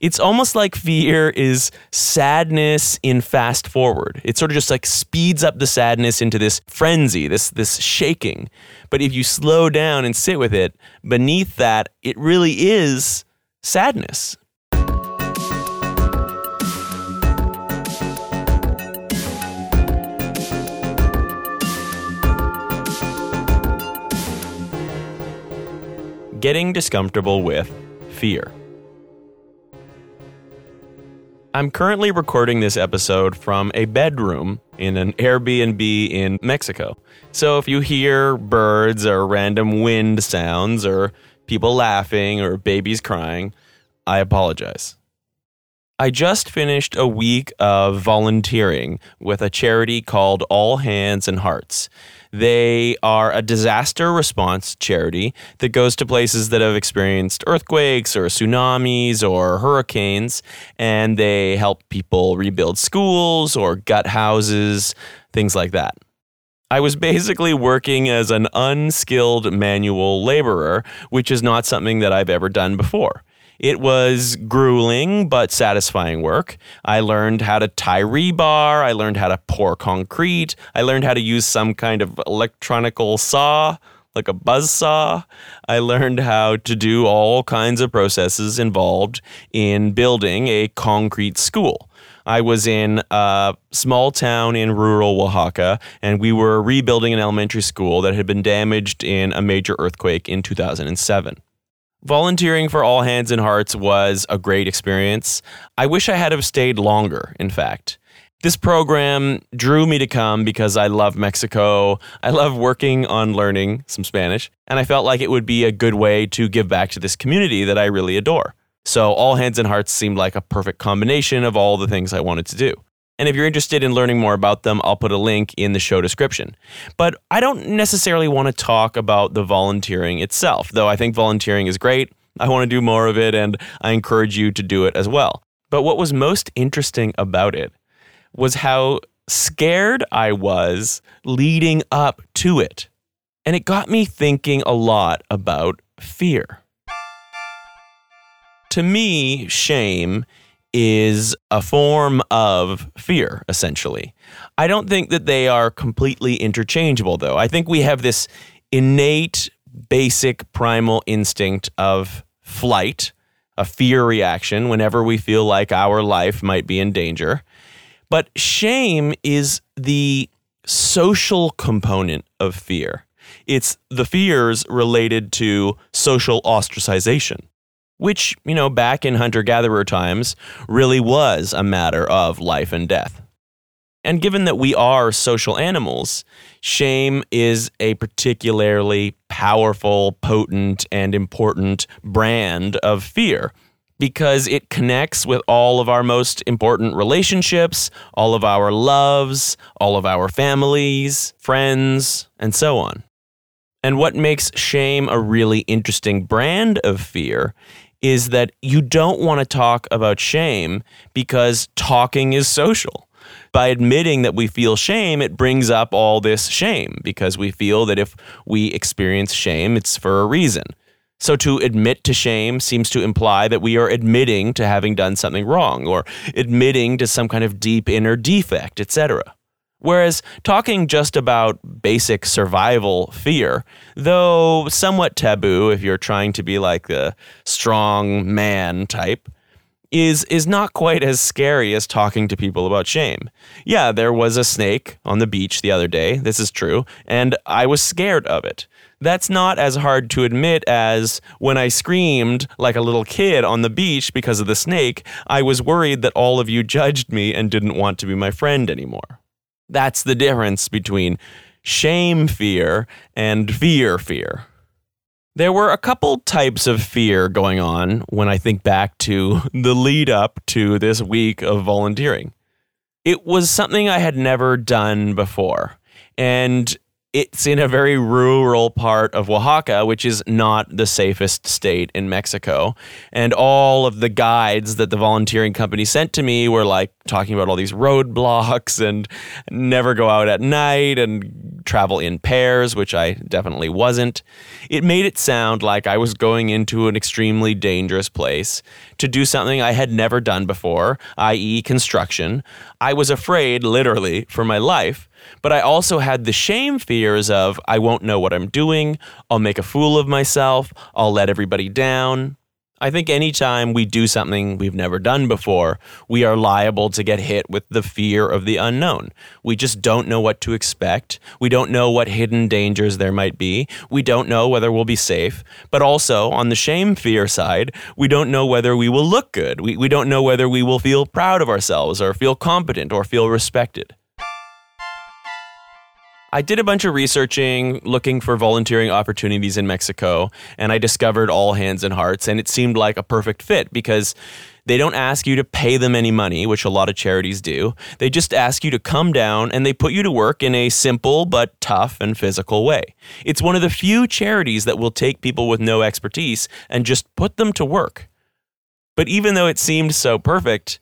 It's almost like fear is sadness in fast forward. It sort of just like speeds up the sadness into this frenzy, this this shaking. But if you slow down and sit with it, beneath that, it really is sadness. Getting discomfortable with fear. I'm currently recording this episode from a bedroom in an Airbnb in Mexico. So if you hear birds or random wind sounds or people laughing or babies crying, I apologize. I just finished a week of volunteering with a charity called All Hands and Hearts. They are a disaster response charity that goes to places that have experienced earthquakes or tsunamis or hurricanes, and they help people rebuild schools or gut houses, things like that. I was basically working as an unskilled manual laborer, which is not something that I've ever done before. It was grueling but satisfying work. I learned how to tie rebar. I learned how to pour concrete. I learned how to use some kind of electronical saw, like a buzz saw. I learned how to do all kinds of processes involved in building a concrete school. I was in a small town in rural Oaxaca, and we were rebuilding an elementary school that had been damaged in a major earthquake in 2007. Volunteering for All Hands and Hearts was a great experience. I wish I had have stayed longer, in fact. This program drew me to come because I love Mexico. I love working on learning some Spanish, and I felt like it would be a good way to give back to this community that I really adore. So, All Hands and Hearts seemed like a perfect combination of all the things I wanted to do. And if you're interested in learning more about them, I'll put a link in the show description. But I don't necessarily want to talk about the volunteering itself, though I think volunteering is great. I want to do more of it, and I encourage you to do it as well. But what was most interesting about it was how scared I was leading up to it. And it got me thinking a lot about fear. To me, shame is a form of fear, essentially. I don't think that they are completely interchangeable, though. I think we have this innate, basic, primal instinct of flight, a fear reaction whenever we feel like our life might be in danger. But shame is the social component of fear. It's the fears related to social ostracization which, you know, back in hunter gatherer times really was a matter of life and death. And given that we are social animals, shame is a particularly powerful, potent, and important brand of fear because it connects with all of our most important relationships, all of our loves, all of our families, friends, and so on. And what makes shame a really interesting brand of fear is that you don't want to talk about shame because talking is social. By admitting that we feel shame, it brings up all this shame because we feel that if we experience shame, it's for a reason. So to admit to shame seems to imply that we are admitting to having done something wrong or admitting to some kind of deep inner defect, etc. Whereas talking just about basic survival fear, though somewhat taboo if you're trying to be like the strong man type, is is not quite as scary as talking to people about shame. Yeah, there was a snake on the beach the other day. This is true, and I was scared of it. That's not as hard to admit as when I screamed like a little kid on the beach because of the snake, I was worried that all of you judged me and didn't want to be my friend anymore. That's the difference between shame fear and fear fear. There were a couple types of fear going on when I think back to the lead up to this week of volunteering. It was something I had never done before. And it's in a very rural part of Oaxaca, which is not the safest state in Mexico. And all of the guides that the volunteering company sent to me were like talking about all these roadblocks and never go out at night and travel in pairs, which I definitely wasn't. It made it sound like I was going into an extremely dangerous place to do something I had never done before, i.e., construction. I was afraid, literally, for my life, but I also had the shame fears of I won't know what I'm doing, I'll make a fool of myself, I'll let everybody down. I think anytime we do something we've never done before, we are liable to get hit with the fear of the unknown. We just don't know what to expect. We don't know what hidden dangers there might be. We don't know whether we'll be safe. But also, on the shame fear side, we don't know whether we will look good. We, we don't know whether we will feel proud of ourselves or feel competent or feel respected. I did a bunch of researching looking for volunteering opportunities in Mexico, and I discovered All Hands and Hearts, and it seemed like a perfect fit because they don't ask you to pay them any money, which a lot of charities do. They just ask you to come down and they put you to work in a simple but tough and physical way. It's one of the few charities that will take people with no expertise and just put them to work. But even though it seemed so perfect,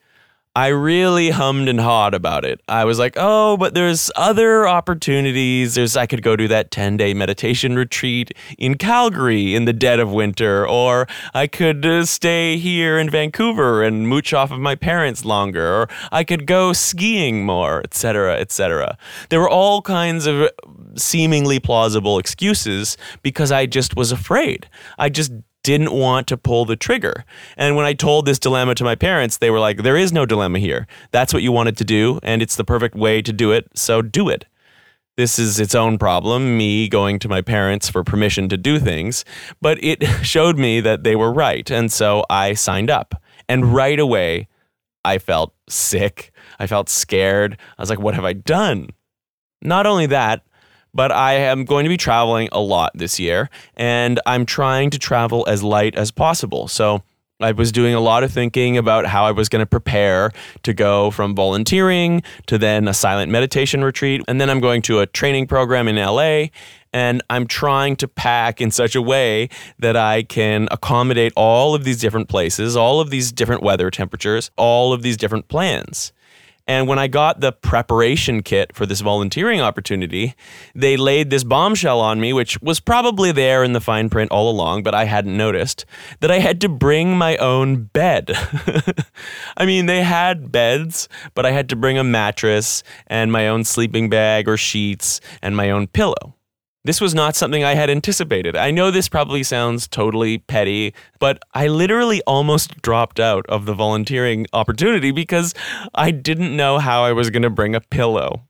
I really hummed and hawed about it. I was like, oh, but there's other opportunities. There's I could go to that 10-day meditation retreat in Calgary in the dead of winter, or I could uh, stay here in Vancouver and mooch off of my parents longer, or I could go skiing more, etc., etc. There were all kinds of seemingly plausible excuses because I just was afraid. I just didn't want to pull the trigger. And when I told this dilemma to my parents, they were like, there is no dilemma here. That's what you wanted to do, and it's the perfect way to do it, so do it. This is its own problem, me going to my parents for permission to do things, but it showed me that they were right, and so I signed up. And right away, I felt sick. I felt scared. I was like, what have I done? Not only that, but I am going to be traveling a lot this year, and I'm trying to travel as light as possible. So I was doing a lot of thinking about how I was going to prepare to go from volunteering to then a silent meditation retreat. And then I'm going to a training program in LA. And I'm trying to pack in such a way that I can accommodate all of these different places, all of these different weather temperatures, all of these different plans. And when I got the preparation kit for this volunteering opportunity, they laid this bombshell on me, which was probably there in the fine print all along, but I hadn't noticed, that I had to bring my own bed. I mean, they had beds, but I had to bring a mattress and my own sleeping bag or sheets and my own pillow. This was not something I had anticipated. I know this probably sounds totally petty, but I literally almost dropped out of the volunteering opportunity because I didn't know how I was going to bring a pillow.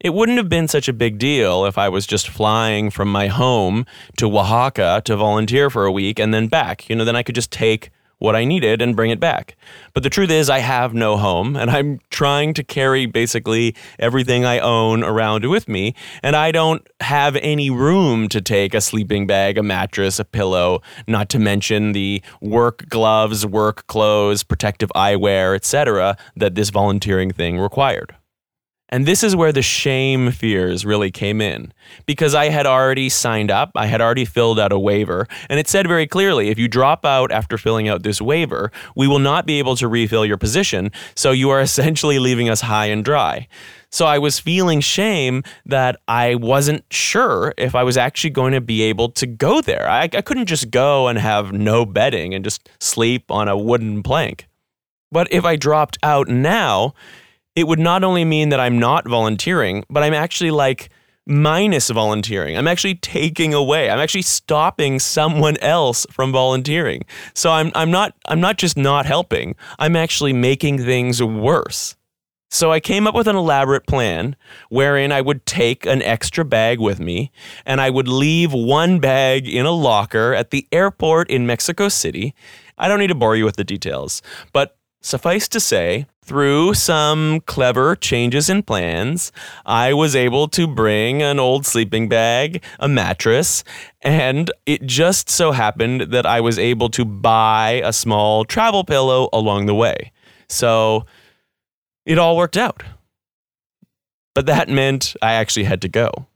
It wouldn't have been such a big deal if I was just flying from my home to Oaxaca to volunteer for a week and then back. You know, then I could just take what I needed and bring it back. But the truth is, I have no home, and I'm trying to carry basically everything I own around with me, and I don't have any room to take a sleeping bag, a mattress, a pillow, not to mention the work gloves, work clothes, protective eyewear, etc., that this volunteering thing required. And this is where the shame fears really came in because I had already signed up, I had already filled out a waiver, and it said very clearly if you drop out after filling out this waiver, we will not be able to refill your position, so you are essentially leaving us high and dry. So I was feeling shame that I wasn't sure if I was actually going to be able to go there. I, I couldn't just go and have no bedding and just sleep on a wooden plank. But if I dropped out now, it would not only mean that I'm not volunteering, but I'm actually like minus volunteering. I'm actually taking away. I'm actually stopping someone else from volunteering. So I'm I'm not I'm not just not helping. I'm actually making things worse. So I came up with an elaborate plan wherein I would take an extra bag with me and I would leave one bag in a locker at the airport in Mexico City. I don't need to bore you with the details, but Suffice to say, through some clever changes in plans, I was able to bring an old sleeping bag, a mattress, and it just so happened that I was able to buy a small travel pillow along the way. So it all worked out. But that meant I actually had to go.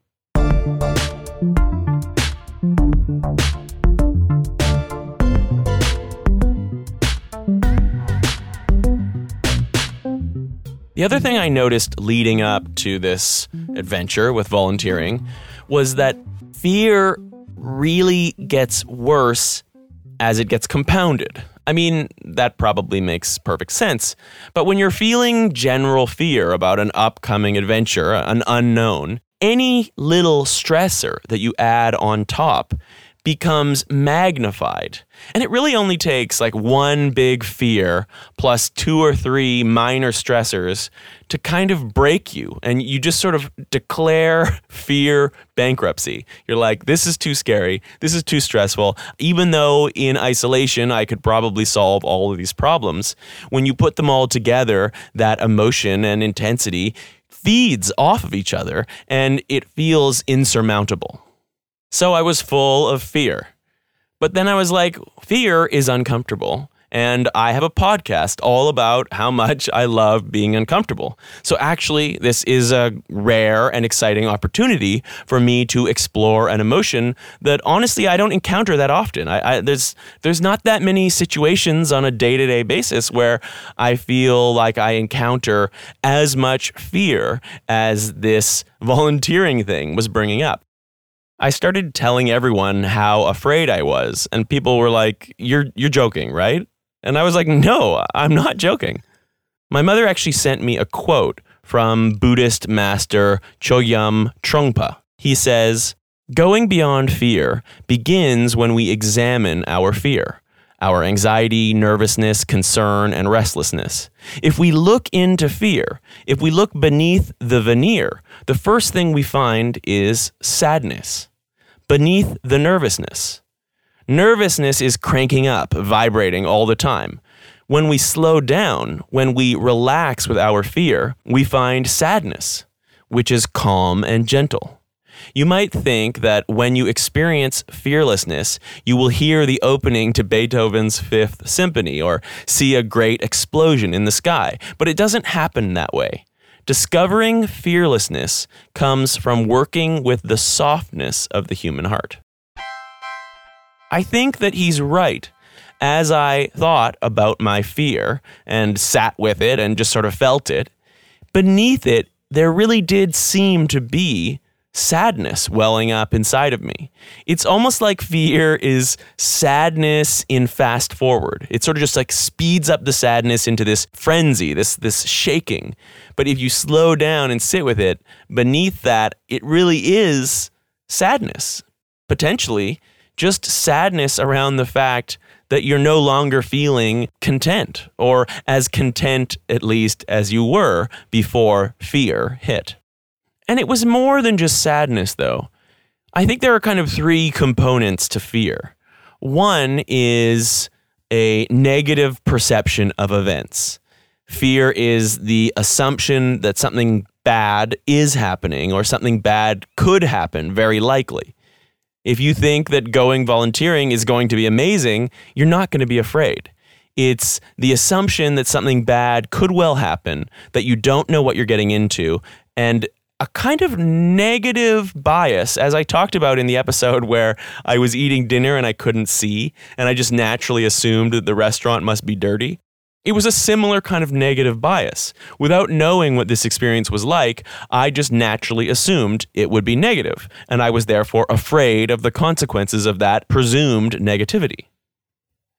The other thing I noticed leading up to this adventure with volunteering was that fear really gets worse as it gets compounded. I mean, that probably makes perfect sense. But when you're feeling general fear about an upcoming adventure, an unknown, any little stressor that you add on top becomes magnified. And it really only takes like one big fear plus two or three minor stressors to kind of break you. And you just sort of declare fear bankruptcy. You're like, this is too scary. This is too stressful. Even though in isolation, I could probably solve all of these problems, when you put them all together, that emotion and intensity feeds off of each other and it feels insurmountable. So I was full of fear. But then I was like, fear is uncomfortable. And I have a podcast all about how much I love being uncomfortable. So, actually, this is a rare and exciting opportunity for me to explore an emotion that honestly I don't encounter that often. I, I, there's, there's not that many situations on a day to day basis where I feel like I encounter as much fear as this volunteering thing was bringing up. I started telling everyone how afraid I was, and people were like, "You're you're joking, right?" And I was like, "No, I'm not joking." My mother actually sent me a quote from Buddhist master Chogyam Trungpa. He says, "Going beyond fear begins when we examine our fear." Our anxiety, nervousness, concern, and restlessness. If we look into fear, if we look beneath the veneer, the first thing we find is sadness beneath the nervousness. Nervousness is cranking up, vibrating all the time. When we slow down, when we relax with our fear, we find sadness, which is calm and gentle. You might think that when you experience fearlessness, you will hear the opening to Beethoven's Fifth Symphony or see a great explosion in the sky, but it doesn't happen that way. Discovering fearlessness comes from working with the softness of the human heart. I think that he's right. As I thought about my fear and sat with it and just sort of felt it, beneath it, there really did seem to be sadness welling up inside of me. It's almost like fear is sadness in fast forward. It sort of just like speeds up the sadness into this frenzy, this this shaking. But if you slow down and sit with it, beneath that it really is sadness. Potentially just sadness around the fact that you're no longer feeling content or as content at least as you were before fear hit. And it was more than just sadness, though. I think there are kind of three components to fear. One is a negative perception of events. Fear is the assumption that something bad is happening or something bad could happen, very likely. If you think that going volunteering is going to be amazing, you're not going to be afraid. It's the assumption that something bad could well happen, that you don't know what you're getting into, and a kind of negative bias, as I talked about in the episode where I was eating dinner and I couldn't see, and I just naturally assumed that the restaurant must be dirty. It was a similar kind of negative bias. Without knowing what this experience was like, I just naturally assumed it would be negative, and I was therefore afraid of the consequences of that presumed negativity.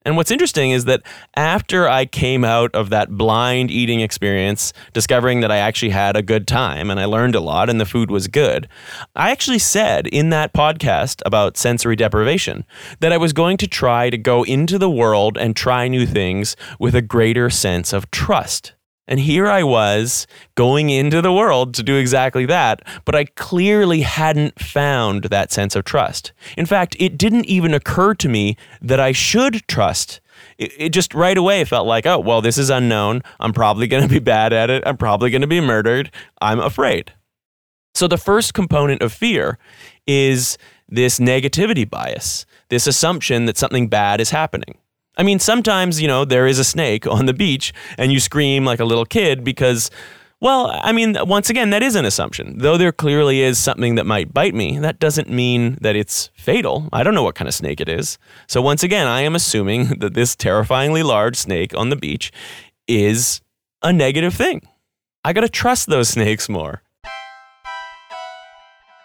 And what's interesting is that after I came out of that blind eating experience, discovering that I actually had a good time and I learned a lot and the food was good, I actually said in that podcast about sensory deprivation that I was going to try to go into the world and try new things with a greater sense of trust. And here I was going into the world to do exactly that, but I clearly hadn't found that sense of trust. In fact, it didn't even occur to me that I should trust. It, it just right away felt like, oh, well, this is unknown. I'm probably going to be bad at it. I'm probably going to be murdered. I'm afraid. So the first component of fear is this negativity bias, this assumption that something bad is happening. I mean, sometimes, you know, there is a snake on the beach and you scream like a little kid because, well, I mean, once again, that is an assumption. Though there clearly is something that might bite me, that doesn't mean that it's fatal. I don't know what kind of snake it is. So, once again, I am assuming that this terrifyingly large snake on the beach is a negative thing. I gotta trust those snakes more.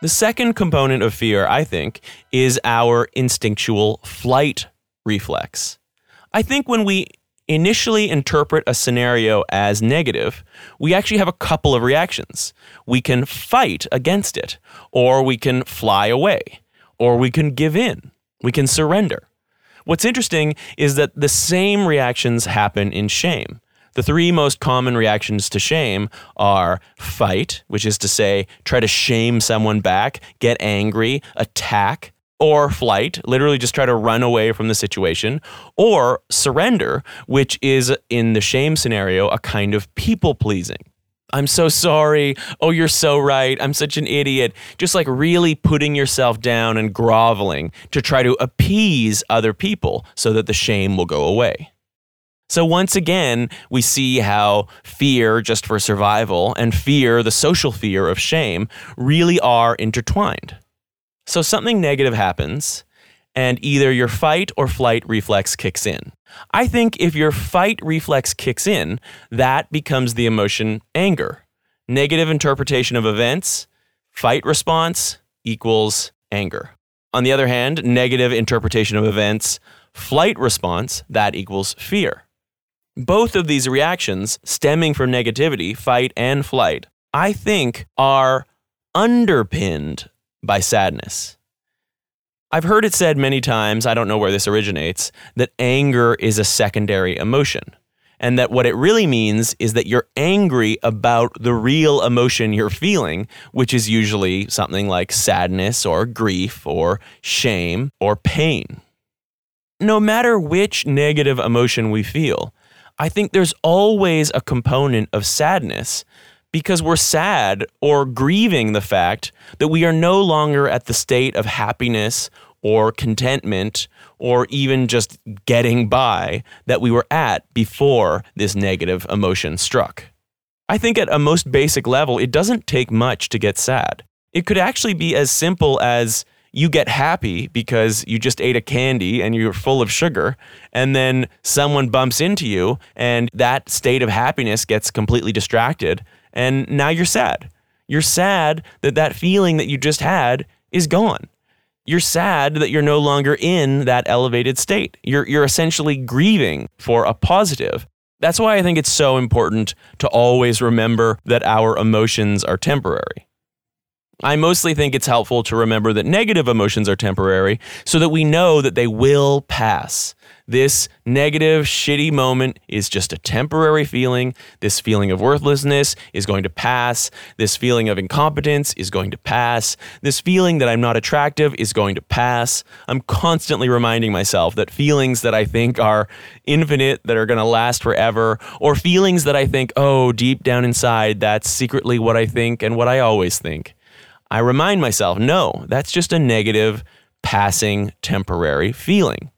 The second component of fear, I think, is our instinctual flight reflex. I think when we initially interpret a scenario as negative, we actually have a couple of reactions. We can fight against it, or we can fly away, or we can give in, we can surrender. What's interesting is that the same reactions happen in shame. The three most common reactions to shame are fight, which is to say, try to shame someone back, get angry, attack, or flight, literally just try to run away from the situation, or surrender, which is in the shame scenario a kind of people pleasing. I'm so sorry. Oh, you're so right. I'm such an idiot. Just like really putting yourself down and groveling to try to appease other people so that the shame will go away. So, once again, we see how fear just for survival and fear, the social fear of shame, really are intertwined. So something negative happens, and either your fight or flight reflex kicks in. I think if your fight reflex kicks in, that becomes the emotion anger. Negative interpretation of events, fight response equals anger. On the other hand, negative interpretation of events, flight response, that equals fear. Both of these reactions, stemming from negativity, fight and flight, I think are underpinned by sadness. I've heard it said many times, I don't know where this originates, that anger is a secondary emotion. And that what it really means is that you're angry about the real emotion you're feeling, which is usually something like sadness or grief or shame or pain. No matter which negative emotion we feel, I think there's always a component of sadness because we're sad or grieving the fact that we are no longer at the state of happiness or contentment or even just getting by that we were at before this negative emotion struck. I think at a most basic level, it doesn't take much to get sad. It could actually be as simple as you get happy because you just ate a candy and you're full of sugar, and then someone bumps into you, and that state of happiness gets completely distracted, and now you're sad. You're sad that that feeling that you just had is gone. You're sad that you're no longer in that elevated state. You're, you're essentially grieving for a positive. That's why I think it's so important to always remember that our emotions are temporary. I mostly think it's helpful to remember that negative emotions are temporary so that we know that they will pass. This negative, shitty moment is just a temporary feeling. This feeling of worthlessness is going to pass. This feeling of incompetence is going to pass. This feeling that I'm not attractive is going to pass. I'm constantly reminding myself that feelings that I think are infinite, that are going to last forever, or feelings that I think, oh, deep down inside, that's secretly what I think and what I always think. I remind myself, no, that's just a negative, passing, temporary feeling.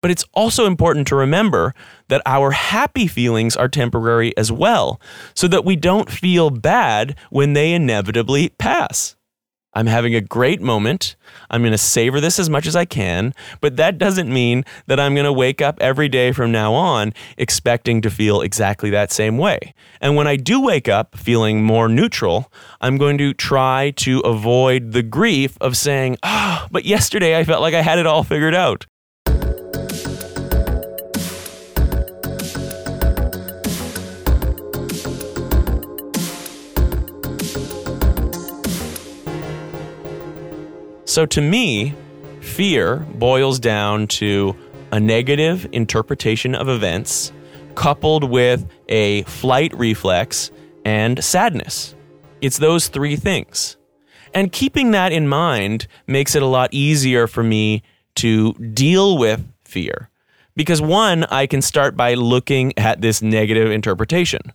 But it's also important to remember that our happy feelings are temporary as well, so that we don't feel bad when they inevitably pass. I'm having a great moment. I'm going to savor this as much as I can, but that doesn't mean that I'm going to wake up every day from now on expecting to feel exactly that same way. And when I do wake up feeling more neutral, I'm going to try to avoid the grief of saying, oh, but yesterday I felt like I had it all figured out. So to me, fear boils down to a negative interpretation of events coupled with a flight reflex and sadness. It's those three things. And keeping that in mind makes it a lot easier for me to deal with fear. Because one, I can start by looking at this negative interpretation.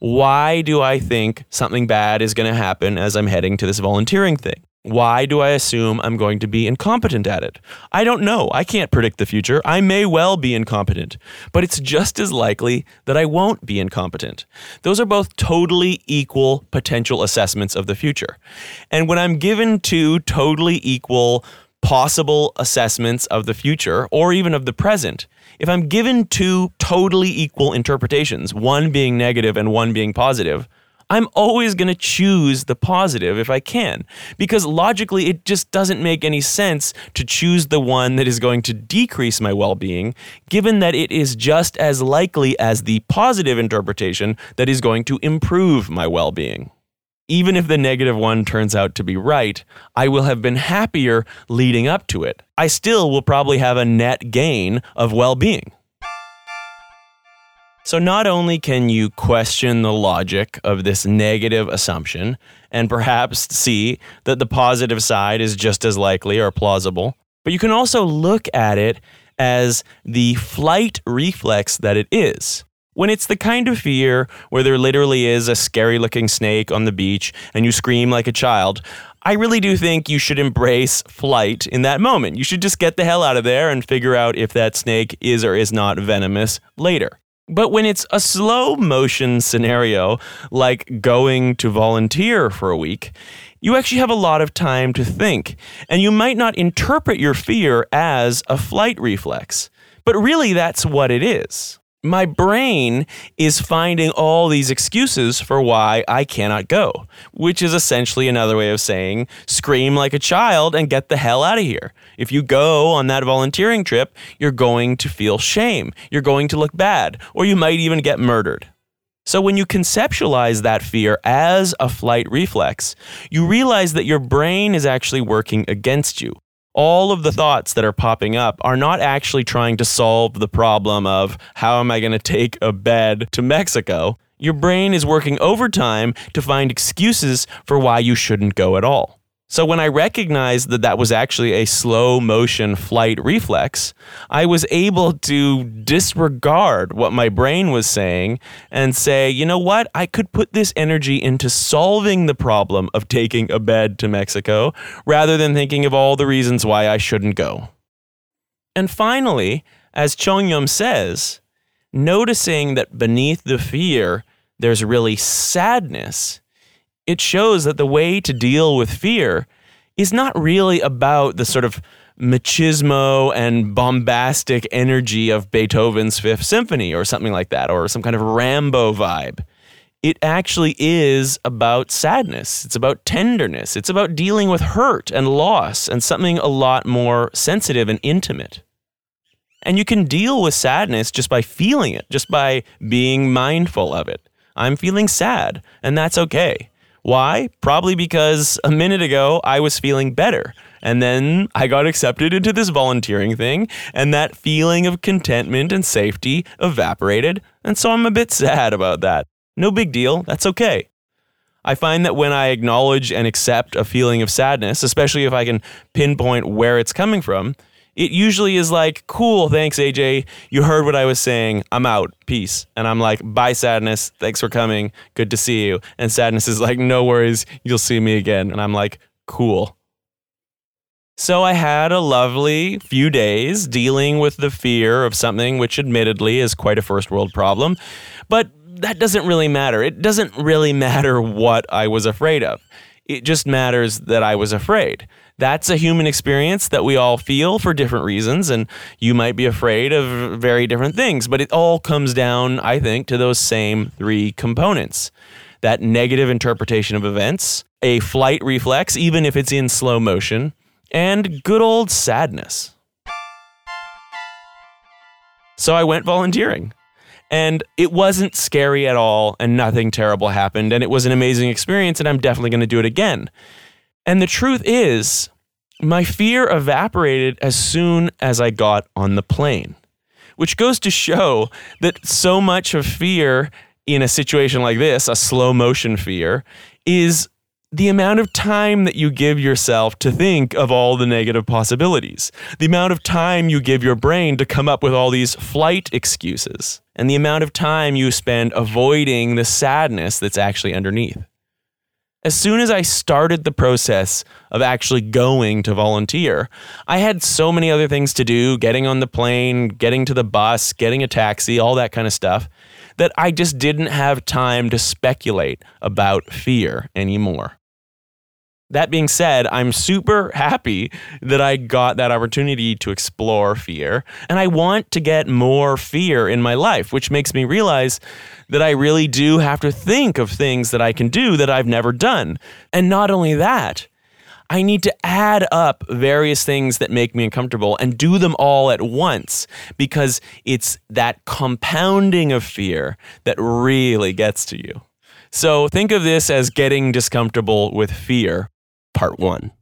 Why do I think something bad is going to happen as I'm heading to this volunteering thing? Why do I assume I'm going to be incompetent at it? I don't know. I can't predict the future. I may well be incompetent, but it's just as likely that I won't be incompetent. Those are both totally equal potential assessments of the future. And when I'm given two totally equal possible assessments of the future or even of the present, if I'm given two totally equal interpretations, one being negative and one being positive, I'm always going to choose the positive if I can, because logically it just doesn't make any sense to choose the one that is going to decrease my well being, given that it is just as likely as the positive interpretation that is going to improve my well being. Even if the negative one turns out to be right, I will have been happier leading up to it. I still will probably have a net gain of well being. So, not only can you question the logic of this negative assumption and perhaps see that the positive side is just as likely or plausible, but you can also look at it as the flight reflex that it is. When it's the kind of fear where there literally is a scary looking snake on the beach and you scream like a child, I really do think you should embrace flight in that moment. You should just get the hell out of there and figure out if that snake is or is not venomous later. But when it's a slow motion scenario, like going to volunteer for a week, you actually have a lot of time to think, and you might not interpret your fear as a flight reflex. But really, that's what it is my brain is finding all these excuses for why I cannot go, which is essentially another way of saying scream like a child and get the hell out of here. If you go on that volunteering trip, you're going to feel shame, you're going to look bad, or you might even get murdered. So, when you conceptualize that fear as a flight reflex, you realize that your brain is actually working against you all of the thoughts that are popping up are not actually trying to solve the problem of how am I going to take a bed to Mexico. Your brain is working overtime to find excuses for why you shouldn't go at all. So when I recognized that that was actually a slow motion flight reflex, I was able to disregard what my brain was saying and say, you know what? I could put this energy into solving the problem of taking a bed to Mexico rather than thinking of all the reasons why I shouldn't go. And finally, as Chogyam says, noticing that beneath the fear, there's really sadness it shows that the way to deal with fear is not really about the sort of machismo and bombastic energy of Beethoven's Fifth Symphony or something like that, or some kind of Rambo vibe. It actually is about sadness. It's about tenderness. It's about dealing with hurt and loss and something a lot more sensitive and intimate. And you can deal with sadness just by feeling it, just by being mindful of it. I'm feeling sad, and that's okay. Why? Probably because a minute ago I was feeling better. And then I got accepted into this volunteering thing, and that feeling of contentment and safety evaporated. And so I'm a bit sad about that. No big deal. That's okay. I find that when I acknowledge and accept a feeling of sadness, especially if I can pinpoint where it's coming from, it usually is like, cool, thanks, AJ. You heard what I was saying. I'm out. Peace. And I'm like, bye, sadness. Thanks for coming. Good to see you. And sadness is like, no worries. You'll see me again. And I'm like, cool. So I had a lovely few days dealing with the fear of something which admittedly is quite a first world problem. But that doesn't really matter. It doesn't really matter what I was afraid of. It just matters that I was afraid that's a human experience that we all feel for different reasons. And you might be afraid of very different things, but it all comes down, I think, to those same three components that negative interpretation of events, a flight reflex, even if it's in slow motion, and good old sadness. So I went volunteering. And it wasn't scary at all, and nothing terrible happened. And it was an amazing experience, and I'm definitely going to do it again. And the truth is, my fear evaporated as soon as I got on the plane, which goes to show that so much of fear in a situation like this, a slow motion fear, is the amount of time that you give yourself to think of all the negative possibilities, the amount of time you give your brain to come up with all these flight excuses, and the amount of time you spend avoiding the sadness that's actually underneath as soon as I started the process of actually going to volunteer, I had so many other things to do getting on the plane, getting to the bus, getting a taxi, all that kind of stuff that I just didn't have time to speculate about fear anymore. That being said, I'm super happy that I got that opportunity to explore fear. And I want to get more fear in my life, which makes me realize that I really do have to think of things that I can do that I've never done. And not only that, I need to add up various things that make me uncomfortable and do them all at once because it's that compounding of fear that really gets to you. So think of this as getting discomfortable with fear, part one.